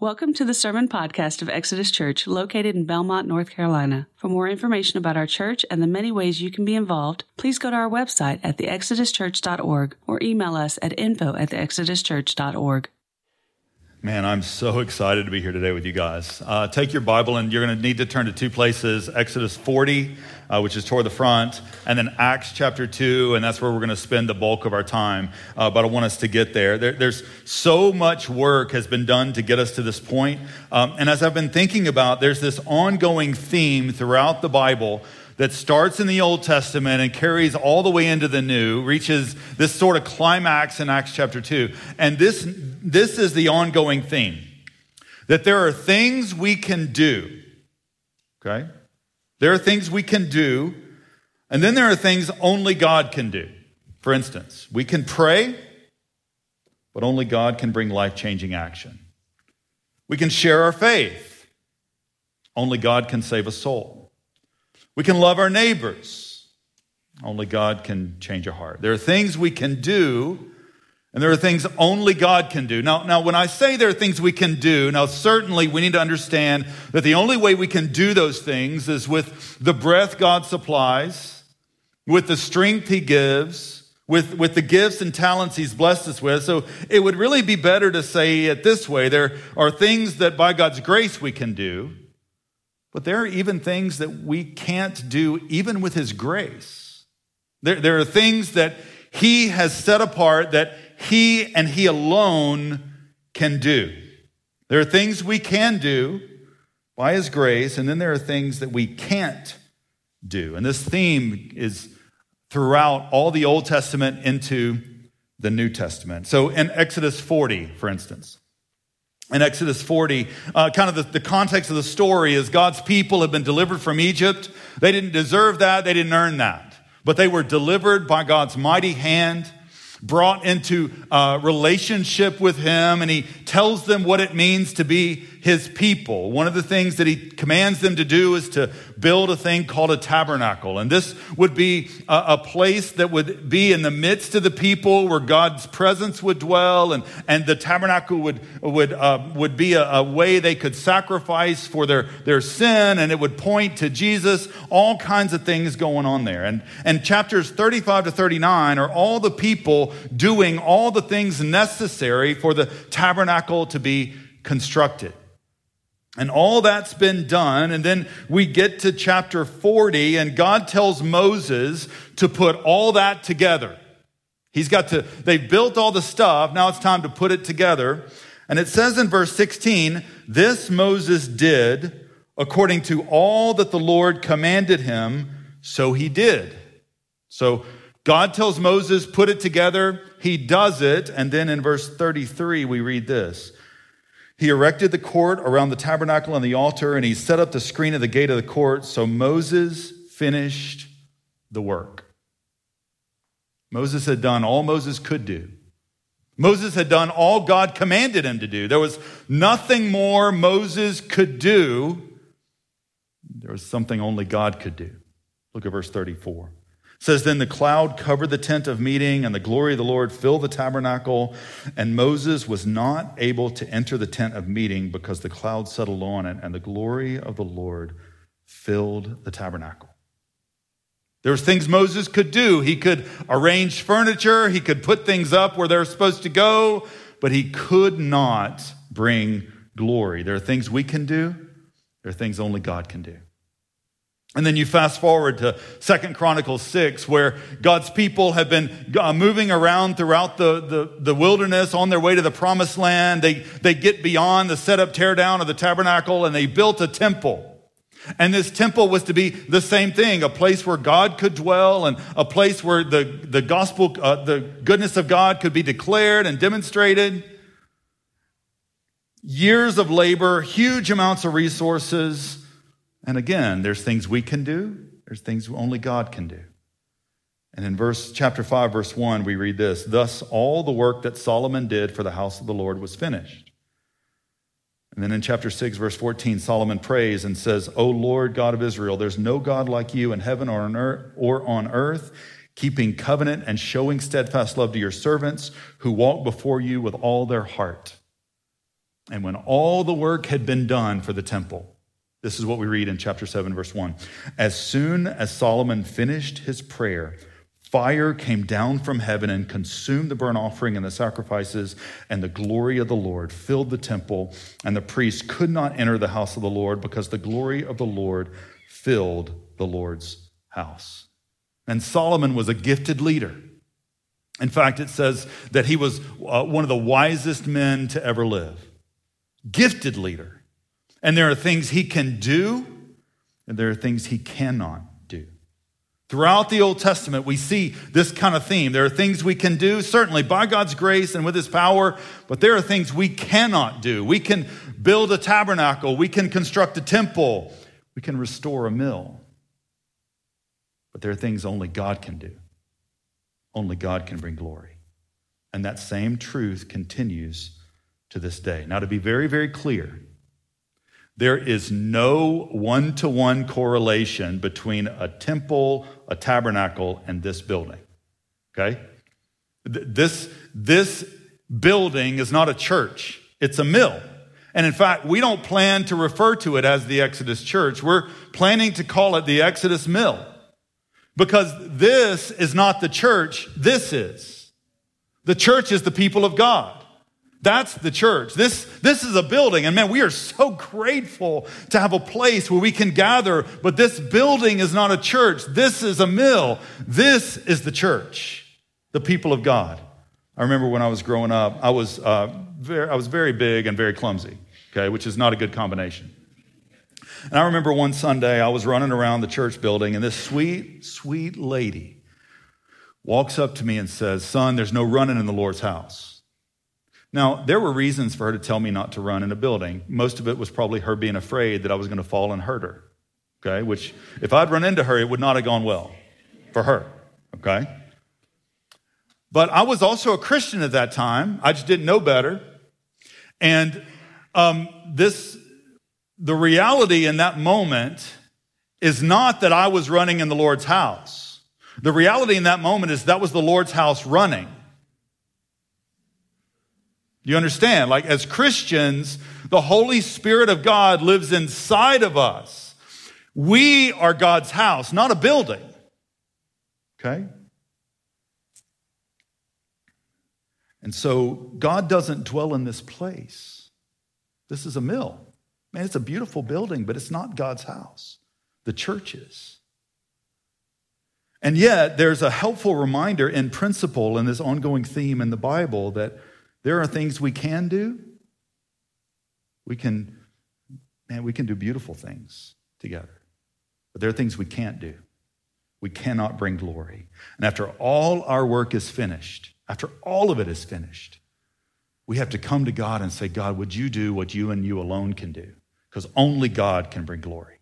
Welcome to the Sermon Podcast of Exodus Church, located in Belmont, North Carolina. For more information about our church and the many ways you can be involved, please go to our website at theexoduschurch.org or email us at info at theexoduschurch.org. Man, I'm so excited to be here today with you guys. Uh, take your Bible, and you're going to need to turn to two places Exodus 40, uh, which is toward the front, and then Acts chapter 2, and that's where we're going to spend the bulk of our time. Uh, but I want us to get there. there. There's so much work has been done to get us to this point. Um, and as I've been thinking about, there's this ongoing theme throughout the Bible that starts in the Old Testament and carries all the way into the New, reaches this sort of climax in Acts chapter 2. And this, this is the ongoing theme that there are things we can do, okay? There are things we can do, and then there are things only God can do. For instance, we can pray, but only God can bring life changing action. We can share our faith, only God can save a soul. We can love our neighbors. Only God can change a heart. There are things we can do, and there are things only God can do. Now, now, when I say there are things we can do, now certainly we need to understand that the only way we can do those things is with the breath God supplies, with the strength He gives, with, with the gifts and talents He's blessed us with. So it would really be better to say it this way there are things that by God's grace we can do. But there are even things that we can't do, even with His grace. There, there are things that He has set apart that He and He alone can do. There are things we can do by His grace, and then there are things that we can't do. And this theme is throughout all the Old Testament into the New Testament. So in Exodus 40, for instance, in Exodus 40, uh, kind of the, the context of the story is God's people have been delivered from Egypt. They didn't deserve that, they didn't earn that. But they were delivered by God's mighty hand, brought into uh, relationship with Him, and He tells them what it means to be his people. One of the things that he commands them to do is to build a thing called a tabernacle. And this would be a, a place that would be in the midst of the people where God's presence would dwell. And, and the tabernacle would, would, uh, would be a, a way they could sacrifice for their, their sin. And it would point to Jesus, all kinds of things going on there. And, and chapters 35 to 39 are all the people doing all the things necessary for the tabernacle to be constructed. And all that's been done. And then we get to chapter 40, and God tells Moses to put all that together. He's got to, they've built all the stuff. Now it's time to put it together. And it says in verse 16, this Moses did according to all that the Lord commanded him, so he did. So God tells Moses, put it together. He does it. And then in verse 33, we read this. He erected the court around the tabernacle and the altar, and he set up the screen of the gate of the court. So Moses finished the work. Moses had done all Moses could do. Moses had done all God commanded him to do. There was nothing more Moses could do. There was something only God could do. Look at verse 34 says then the cloud covered the tent of meeting and the glory of the lord filled the tabernacle and moses was not able to enter the tent of meeting because the cloud settled on it and the glory of the lord filled the tabernacle. There was things moses could do. He could arrange furniture. He could put things up where they're supposed to go but he could not bring glory. There are things we can do. There are things only god can do and then you fast forward to Second Chronicles 6, where God's people have been uh, moving around throughout the, the, the, wilderness on their way to the promised land. They, they get beyond the setup, tear down of the tabernacle, and they built a temple. And this temple was to be the same thing, a place where God could dwell and a place where the, the gospel, uh, the goodness of God could be declared and demonstrated. Years of labor, huge amounts of resources and again, there's things we can do, there's things only God can do. And in verse chapter 5 verse 1 we read this, thus all the work that Solomon did for the house of the Lord was finished. And then in chapter 6 verse 14 Solomon prays and says, "O Lord God of Israel, there's no god like you in heaven or on earth, or on earth keeping covenant and showing steadfast love to your servants who walk before you with all their heart." And when all the work had been done for the temple, this is what we read in chapter 7, verse 1. As soon as Solomon finished his prayer, fire came down from heaven and consumed the burnt offering and the sacrifices, and the glory of the Lord filled the temple, and the priests could not enter the house of the Lord because the glory of the Lord filled the Lord's house. And Solomon was a gifted leader. In fact, it says that he was uh, one of the wisest men to ever live. Gifted leader. And there are things he can do, and there are things he cannot do. Throughout the Old Testament, we see this kind of theme. There are things we can do, certainly by God's grace and with his power, but there are things we cannot do. We can build a tabernacle, we can construct a temple, we can restore a mill. But there are things only God can do. Only God can bring glory. And that same truth continues to this day. Now, to be very, very clear, there is no one to one correlation between a temple, a tabernacle, and this building. Okay? This, this building is not a church, it's a mill. And in fact, we don't plan to refer to it as the Exodus Church. We're planning to call it the Exodus Mill. Because this is not the church, this is. The church is the people of God. That's the church. This, this is a building. And man, we are so grateful to have a place where we can gather. But this building is not a church. This is a mill. This is the church, the people of God. I remember when I was growing up, I was, uh, very, I was very big and very clumsy, okay, which is not a good combination. And I remember one Sunday I was running around the church building, and this sweet, sweet lady walks up to me and says, Son, there's no running in the Lord's house. Now, there were reasons for her to tell me not to run in a building. Most of it was probably her being afraid that I was going to fall and hurt her. Okay, which if I'd run into her, it would not have gone well for her. Okay? But I was also a Christian at that time. I just didn't know better. And um, this the reality in that moment is not that I was running in the Lord's house. The reality in that moment is that was the Lord's house running. You understand? Like, as Christians, the Holy Spirit of God lives inside of us. We are God's house, not a building. Okay? And so, God doesn't dwell in this place. This is a mill. Man, it's a beautiful building, but it's not God's house. The church is. And yet, there's a helpful reminder in principle in this ongoing theme in the Bible that there are things we can do. We can, man, we can do beautiful things together. But there are things we can't do. We cannot bring glory. And after all our work is finished, after all of it is finished, we have to come to God and say, God, would you do what you and you alone can do? Because only God can bring glory.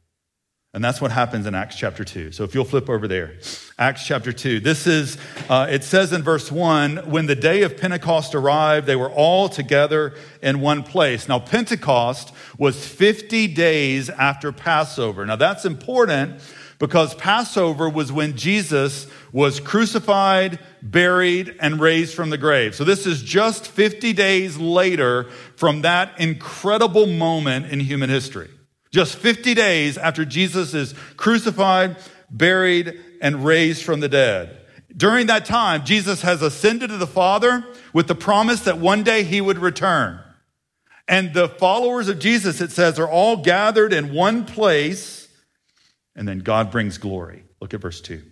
And that's what happens in Acts chapter 2. So if you'll flip over there, Acts chapter 2. This is, uh, it says in verse 1 when the day of Pentecost arrived, they were all together in one place. Now, Pentecost was 50 days after Passover. Now, that's important because Passover was when Jesus was crucified, buried, and raised from the grave. So this is just 50 days later from that incredible moment in human history. Just 50 days after Jesus is crucified, buried, and raised from the dead. During that time, Jesus has ascended to the Father with the promise that one day he would return. And the followers of Jesus, it says, are all gathered in one place, and then God brings glory. Look at verse 2.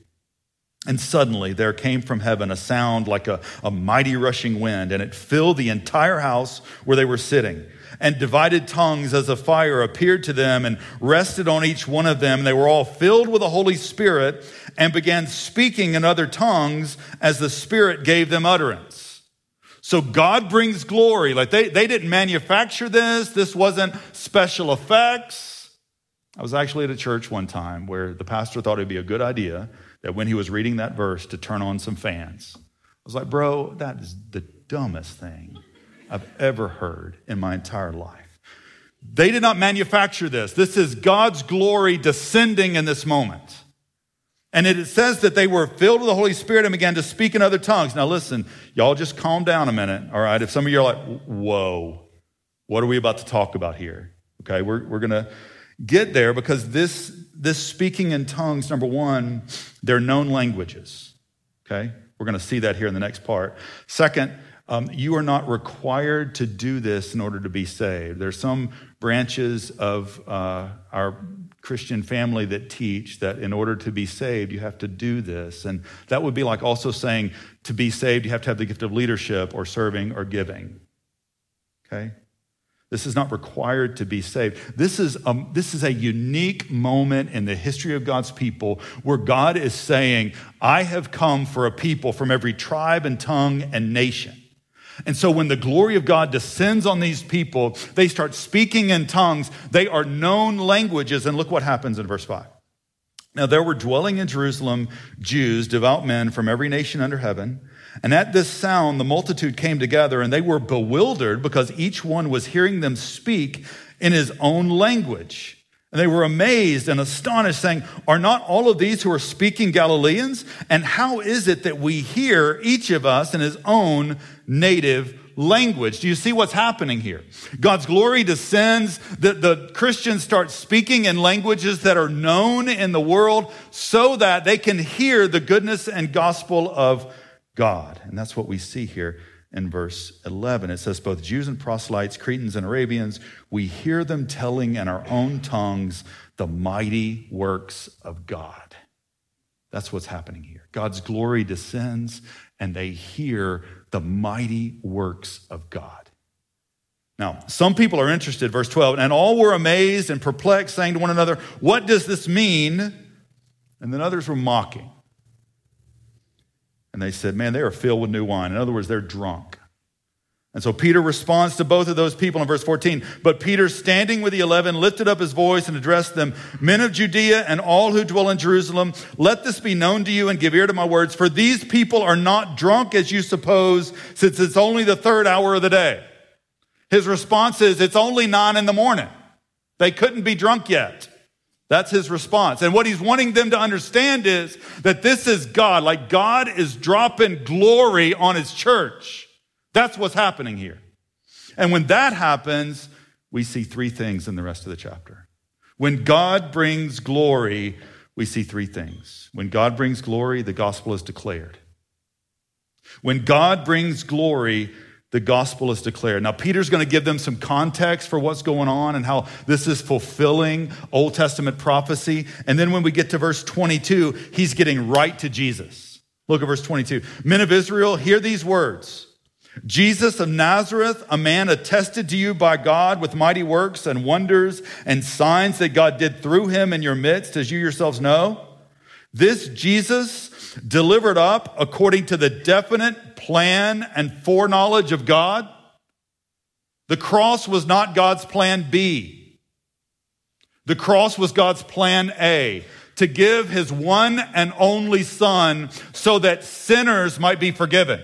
And suddenly there came from heaven a sound like a, a mighty rushing wind, and it filled the entire house where they were sitting. And divided tongues as a fire appeared to them and rested on each one of them. They were all filled with the Holy Spirit and began speaking in other tongues as the Spirit gave them utterance. So God brings glory. Like they, they didn't manufacture this. This wasn't special effects. I was actually at a church one time where the pastor thought it'd be a good idea that when he was reading that verse to turn on some fans. I was like, bro, that is the dumbest thing I've ever heard in my entire life. They did not manufacture this. This is God's glory descending in this moment. And it says that they were filled with the Holy Spirit and began to speak in other tongues. Now, listen, y'all just calm down a minute, all right? If some of you are like, whoa, What are we about to talk about here? Okay, we're, we're going to get there because this, this speaking in tongues, number one, they're known languages. Okay, we're going to see that here in the next part. Second, um, you are not required to do this in order to be saved. There's some branches of uh, our Christian family that teach that in order to be saved, you have to do this. And that would be like also saying to be saved, you have to have the gift of leadership or serving or giving. Okay? This is not required to be saved. This is, a, this is a unique moment in the history of God's people where God is saying, I have come for a people from every tribe and tongue and nation. And so when the glory of God descends on these people, they start speaking in tongues. They are known languages. And look what happens in verse 5. Now there were dwelling in Jerusalem Jews, devout men from every nation under heaven. And at this sound, the multitude came together and they were bewildered because each one was hearing them speak in his own language. And they were amazed and astonished, saying, Are not all of these who are speaking Galileans? And how is it that we hear each of us in his own native language? Do you see what's happening here? God's glory descends, the, the Christians start speaking in languages that are known in the world so that they can hear the goodness and gospel of God. And that's what we see here in verse 11. It says, Both Jews and proselytes, Cretans and Arabians, we hear them telling in our own tongues the mighty works of God. That's what's happening here. God's glory descends and they hear the mighty works of God. Now, some people are interested, verse 12, and all were amazed and perplexed, saying to one another, What does this mean? And then others were mocking. And they said, Man, they are filled with new wine. In other words, they're drunk. And so Peter responds to both of those people in verse 14. But Peter, standing with the eleven, lifted up his voice and addressed them Men of Judea and all who dwell in Jerusalem, let this be known to you and give ear to my words. For these people are not drunk as you suppose, since it's only the third hour of the day. His response is, It's only nine in the morning. They couldn't be drunk yet. That's his response. And what he's wanting them to understand is that this is God. Like God is dropping glory on his church. That's what's happening here. And when that happens, we see three things in the rest of the chapter. When God brings glory, we see three things. When God brings glory, the gospel is declared. When God brings glory, the gospel is declared. Now, Peter's going to give them some context for what's going on and how this is fulfilling Old Testament prophecy. And then when we get to verse 22, he's getting right to Jesus. Look at verse 22. Men of Israel, hear these words. Jesus of Nazareth, a man attested to you by God with mighty works and wonders and signs that God did through him in your midst, as you yourselves know. This Jesus delivered up according to the definite plan and foreknowledge of God. The cross was not God's plan B. The cross was God's plan A to give his one and only son so that sinners might be forgiven.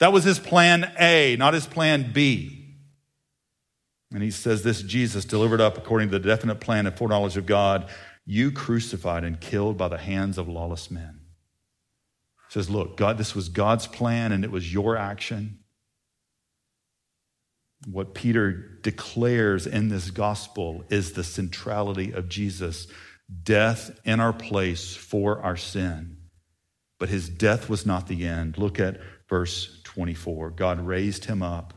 That was his plan A, not his plan B. And he says, This Jesus delivered up according to the definite plan and foreknowledge of God you crucified and killed by the hands of lawless men. Says, Look, God, this was God's plan and it was your action. What Peter declares in this gospel is the centrality of Jesus' death in our place for our sin. But his death was not the end. Look at verse 24. God raised him up,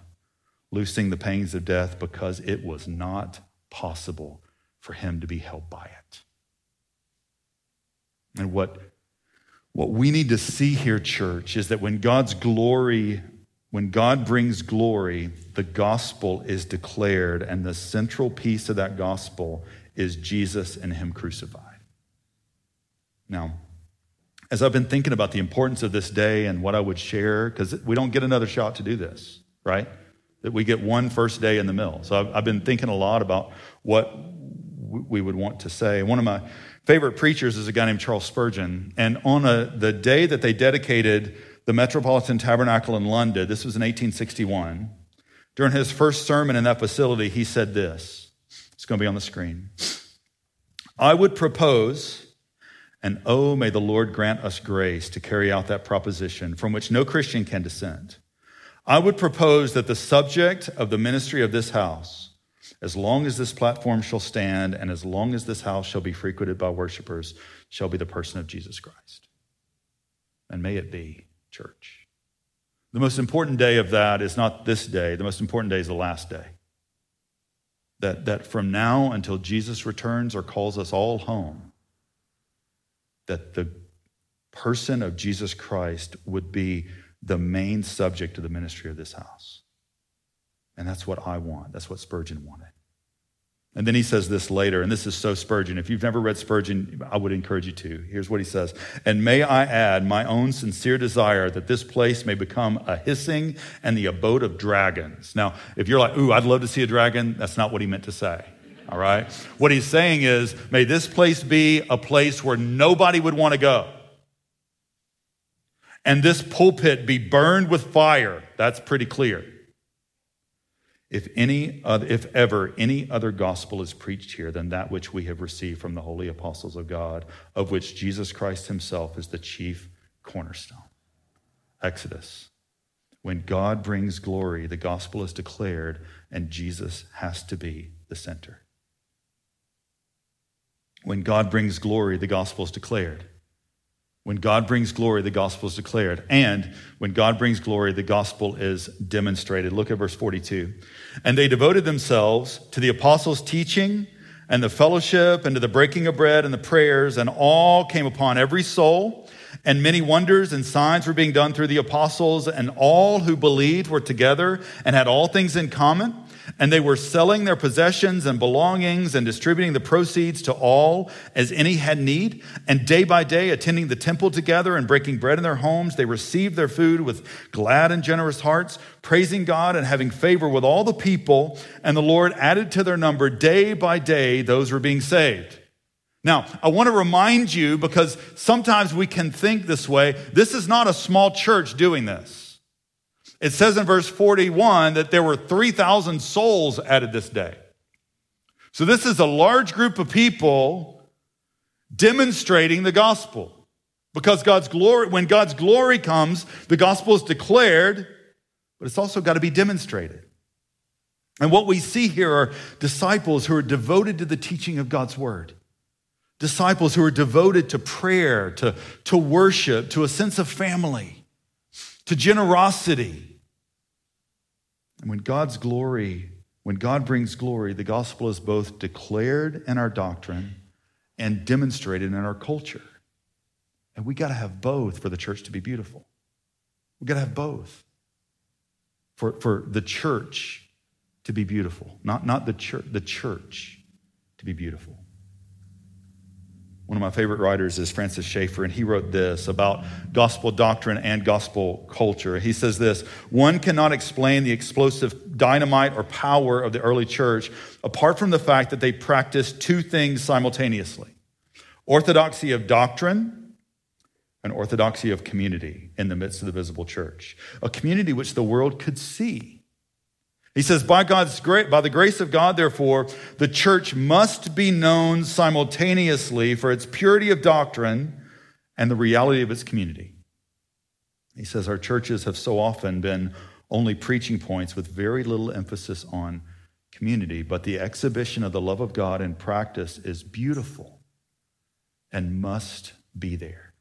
loosing the pains of death because it was not possible for him to be held by it. And what, what we need to see here, church, is that when God's glory, when God brings glory, the gospel is declared, and the central piece of that gospel is Jesus and Him crucified. Now, as I've been thinking about the importance of this day and what I would share, because we don't get another shot to do this, right? That we get one first day in the mill. So I've, I've been thinking a lot about what we would want to say. One of my favorite preachers is a guy named Charles Spurgeon. And on a, the day that they dedicated the Metropolitan Tabernacle in London, this was in 1861, during his first sermon in that facility, he said this. It's going to be on the screen. I would propose, and oh, may the Lord grant us grace to carry out that proposition from which no Christian can dissent. I would propose that the subject of the ministry of this house, as long as this platform shall stand and as long as this house shall be frequented by worshipers, shall be the person of Jesus Christ. And may it be, church. The most important day of that is not this day, the most important day is the last day. That, that from now until Jesus returns or calls us all home, that the person of Jesus Christ would be the main subject of the ministry of this house. And that's what I want. That's what Spurgeon wanted. And then he says this later, and this is so Spurgeon. If you've never read Spurgeon, I would encourage you to. Here's what he says And may I add my own sincere desire that this place may become a hissing and the abode of dragons. Now, if you're like, ooh, I'd love to see a dragon, that's not what he meant to say. All right? What he's saying is, may this place be a place where nobody would want to go. And this pulpit be burned with fire. That's pretty clear. If any, if ever any other gospel is preached here than that which we have received from the holy apostles of God, of which Jesus Christ himself is the chief cornerstone. Exodus. When God brings glory, the gospel is declared, and Jesus has to be the center. When God brings glory, the gospel is declared. When God brings glory, the gospel is declared. And when God brings glory, the gospel is demonstrated. Look at verse 42. And they devoted themselves to the apostles' teaching and the fellowship and to the breaking of bread and the prayers, and all came upon every soul. And many wonders and signs were being done through the apostles, and all who believed were together and had all things in common and they were selling their possessions and belongings and distributing the proceeds to all as any had need. And day by day, attending the temple together and breaking bread in their homes, they received their food with glad and generous hearts, praising God and having favor with all the people. And the Lord added to their number day by day those were being saved. Now, I want to remind you because sometimes we can think this way. This is not a small church doing this. It says in verse 41 that there were 3,000 souls added this day. So this is a large group of people demonstrating the gospel. Because God's glory, when God's glory comes, the gospel is declared, but it's also got to be demonstrated. And what we see here are disciples who are devoted to the teaching of God's word. Disciples who are devoted to prayer, to, to worship, to a sense of family, to generosity, and when God's glory, when God brings glory, the gospel is both declared in our doctrine and demonstrated in our culture. And we got to have both for the church to be beautiful. We got to have both for, for the church to be beautiful, not, not the church, the church to be beautiful. One of my favorite writers is Francis Schaeffer, and he wrote this about gospel doctrine and gospel culture. He says this One cannot explain the explosive dynamite or power of the early church apart from the fact that they practiced two things simultaneously orthodoxy of doctrine and orthodoxy of community in the midst of the visible church, a community which the world could see he says, by God's grace, by the grace of God, therefore, the church must be known simultaneously for its purity of doctrine and the reality of its community. He says, our churches have so often been only preaching points with very little emphasis on community, but the exhibition of the love of God in practice is beautiful and must be there.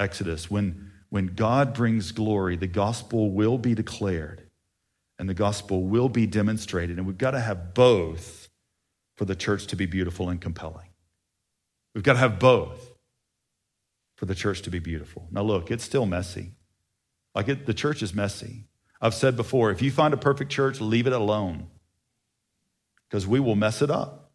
Exodus, when, when God brings glory, the gospel will be declared and the gospel will be demonstrated. And we've got to have both for the church to be beautiful and compelling. We've got to have both for the church to be beautiful. Now, look, it's still messy. Like it, the church is messy. I've said before if you find a perfect church, leave it alone because we will mess it up.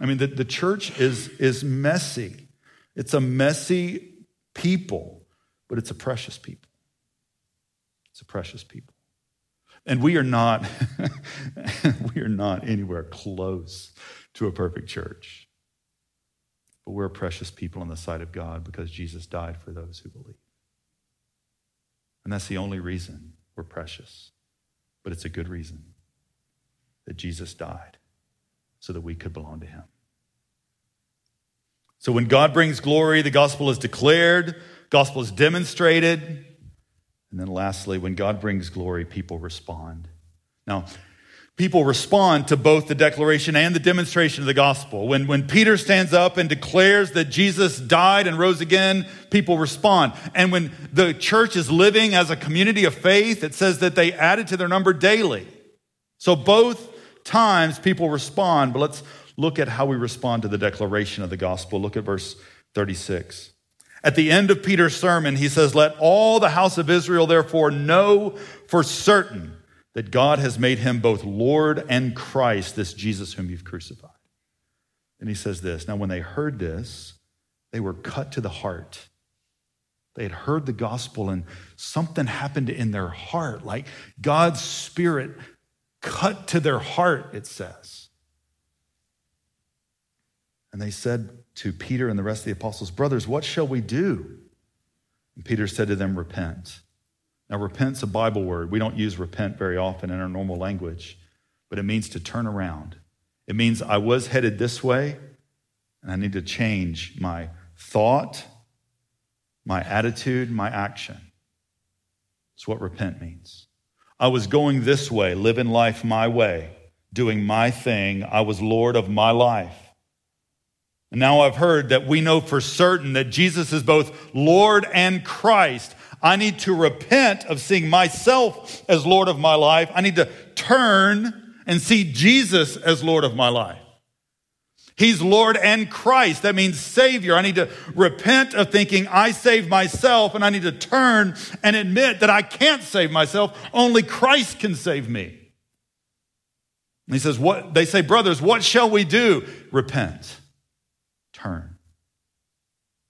I mean, the, the church is, is messy. It's a messy people, but it's a precious people. It's a precious people. And we are not, we are not anywhere close to a perfect church. But we're precious people in the sight of God because Jesus died for those who believe. And that's the only reason we're precious. But it's a good reason that Jesus died so that we could belong to him. So when God brings glory, the gospel is declared, gospel is demonstrated, And then lastly, when God brings glory, people respond. Now, people respond to both the declaration and the demonstration of the gospel. When, when Peter stands up and declares that Jesus died and rose again, people respond. And when the church is living as a community of faith, it says that they added to their number daily. So both times people respond, but let's look at how we respond to the declaration of the gospel. Look at verse 36. At the end of Peter's sermon, he says, Let all the house of Israel therefore know for certain that God has made him both Lord and Christ, this Jesus whom you've crucified. And he says this Now, when they heard this, they were cut to the heart. They had heard the gospel, and something happened in their heart, like God's Spirit cut to their heart, it says. And they said to Peter and the rest of the apostles, Brothers, what shall we do? And Peter said to them, Repent. Now, repent's a Bible word. We don't use repent very often in our normal language, but it means to turn around. It means I was headed this way, and I need to change my thought, my attitude, my action. That's what repent means. I was going this way, living life my way, doing my thing. I was Lord of my life. And now I've heard that we know for certain that Jesus is both Lord and Christ. I need to repent of seeing myself as Lord of my life. I need to turn and see Jesus as Lord of my life. He's Lord and Christ. That means Savior. I need to repent of thinking I save myself and I need to turn and admit that I can't save myself. Only Christ can save me. And he says, what, they say, brothers, what shall we do? Repent. Turn.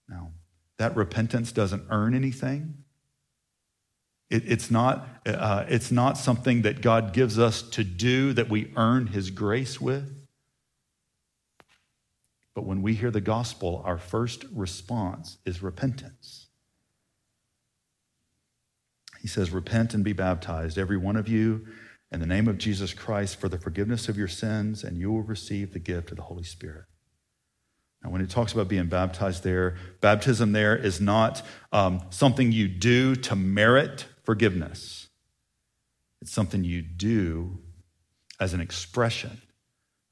Now, that repentance doesn't earn anything. It, it's, not, uh, it's not something that God gives us to do that we earn His grace with. But when we hear the gospel, our first response is repentance. He says, Repent and be baptized, every one of you, in the name of Jesus Christ for the forgiveness of your sins, and you will receive the gift of the Holy Spirit. Now, when it talks about being baptized there, baptism there is not um, something you do to merit forgiveness. It's something you do as an expression,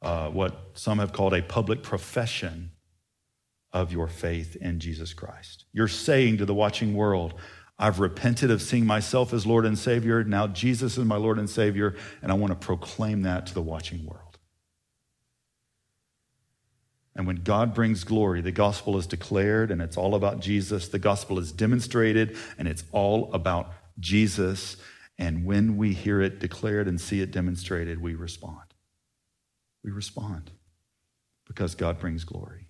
uh, what some have called a public profession of your faith in Jesus Christ. You're saying to the watching world, I've repented of seeing myself as Lord and Savior. Now Jesus is my Lord and Savior, and I want to proclaim that to the watching world. And when God brings glory, the gospel is declared and it's all about Jesus. The gospel is demonstrated and it's all about Jesus. And when we hear it declared and see it demonstrated, we respond. We respond because God brings glory.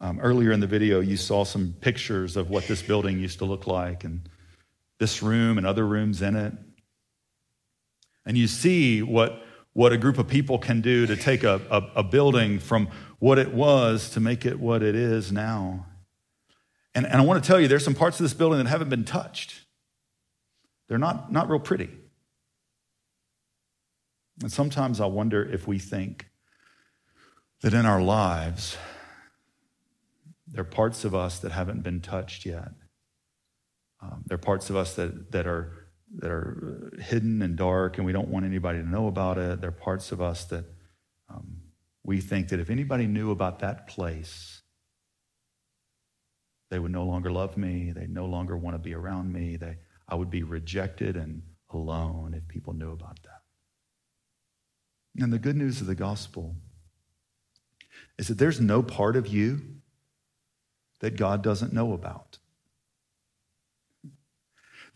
Um, earlier in the video, you saw some pictures of what this building used to look like, and this room and other rooms in it. And you see what, what a group of people can do to take a, a, a building from what it was to make it what it is now. And, and I want to tell you, there's some parts of this building that haven't been touched. They're not, not real pretty. And sometimes I wonder if we think that in our lives, there are parts of us that haven't been touched yet. Um, there are parts of us that, that, are, that are hidden and dark, and we don't want anybody to know about it. There are parts of us that um, we think that if anybody knew about that place, they would no longer love me. They'd no longer want to be around me. They, I would be rejected and alone if people knew about that. And the good news of the gospel is that there's no part of you that God doesn't know about.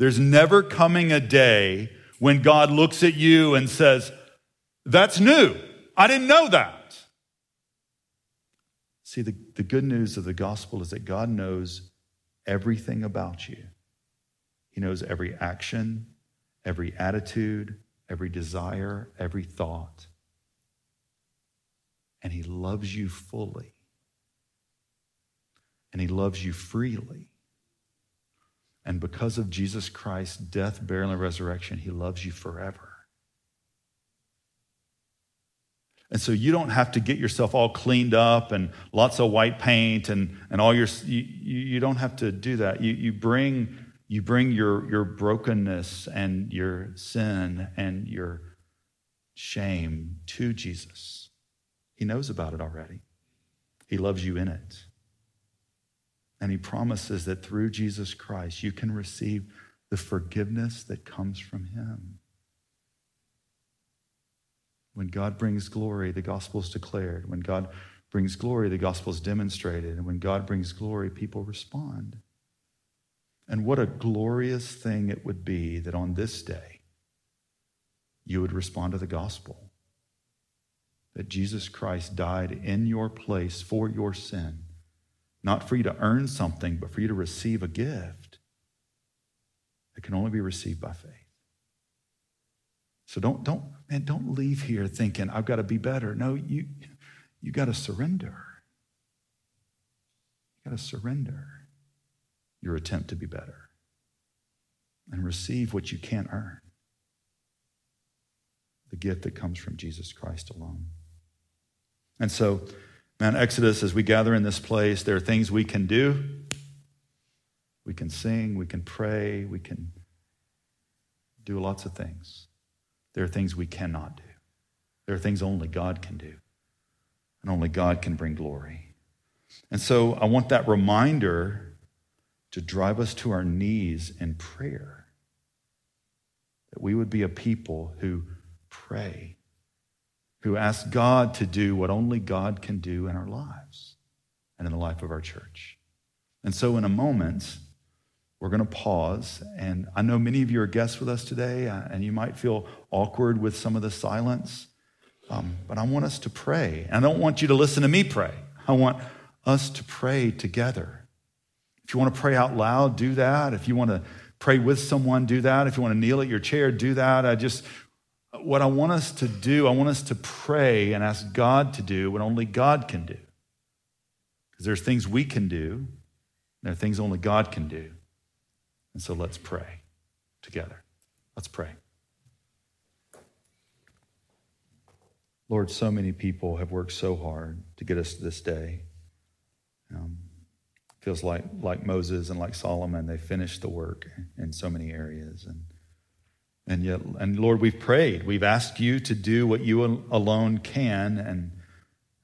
There's never coming a day when God looks at you and says, That's new. I didn't know that. See, the, the good news of the gospel is that God knows everything about you. He knows every action, every attitude, every desire, every thought. And He loves you fully. And He loves you freely. And because of Jesus Christ's death, burial, and resurrection, He loves you forever. And so you don't have to get yourself all cleaned up and lots of white paint and, and all your, you, you don't have to do that. You, you bring, you bring your, your brokenness and your sin and your shame to Jesus. He knows about it already. He loves you in it. And he promises that through Jesus Christ, you can receive the forgiveness that comes from him. When God brings glory, the gospel is declared. When God brings glory, the gospel is demonstrated. And when God brings glory, people respond. And what a glorious thing it would be that on this day, you would respond to the gospel. That Jesus Christ died in your place for your sin, not for you to earn something, but for you to receive a gift that can only be received by faith. So don't, don't, man, don't leave here thinking, I've got to be better. No, you, you got to surrender. You got to surrender your attempt to be better and receive what you can't earn the gift that comes from Jesus Christ alone. And so, man, Exodus, as we gather in this place, there are things we can do. We can sing, we can pray, we can do lots of things. There are things we cannot do. There are things only God can do. And only God can bring glory. And so I want that reminder to drive us to our knees in prayer. That we would be a people who pray, who ask God to do what only God can do in our lives and in the life of our church. And so, in a moment, we're going to pause. And I know many of you are guests with us today, uh, and you might feel awkward with some of the silence. Um, but I want us to pray. And I don't want you to listen to me pray. I want us to pray together. If you want to pray out loud, do that. If you want to pray with someone, do that. If you want to kneel at your chair, do that. I just, what I want us to do, I want us to pray and ask God to do what only God can do. Because there's things we can do, there are things only God can do. And so let's pray together. Let's pray. Lord, so many people have worked so hard to get us to this day. Um, feels like like Moses and like Solomon, they finished the work in so many areas, and and yet, and Lord, we've prayed, we've asked you to do what you alone can, and,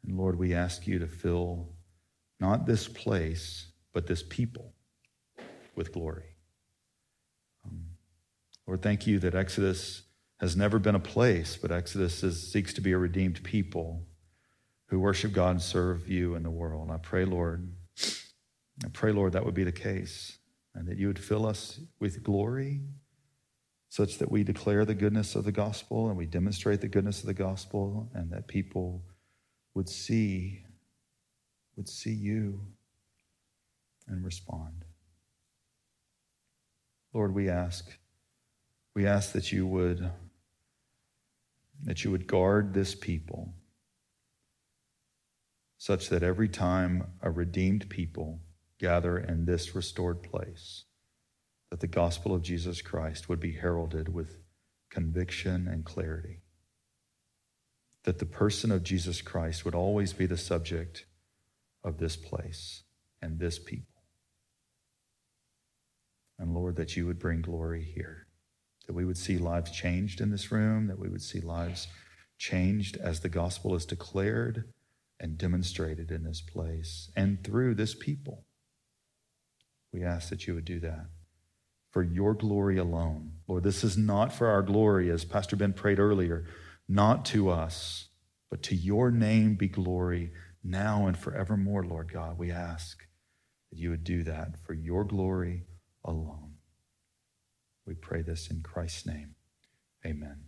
and Lord, we ask you to fill not this place but this people with glory. Um, Lord, thank you that Exodus has never been a place, but Exodus is, seeks to be a redeemed people who worship God and serve you in the world. And I pray, Lord, I pray, Lord, that would be the case and that you would fill us with glory such that we declare the goodness of the gospel and we demonstrate the goodness of the gospel and that people would see would see you and respond. Lord, we ask we ask that you would that you would guard this people such that every time a redeemed people gather in this restored place that the gospel of Jesus Christ would be heralded with conviction and clarity. That the person of Jesus Christ would always be the subject of this place and this people. And Lord that you would bring glory here. That we would see lives changed in this room, that we would see lives changed as the gospel is declared and demonstrated in this place and through this people. We ask that you would do that for your glory alone. Lord, this is not for our glory, as Pastor Ben prayed earlier, not to us, but to your name be glory now and forevermore, Lord God. We ask that you would do that for your glory alone. We pray this in Christ's name. Amen.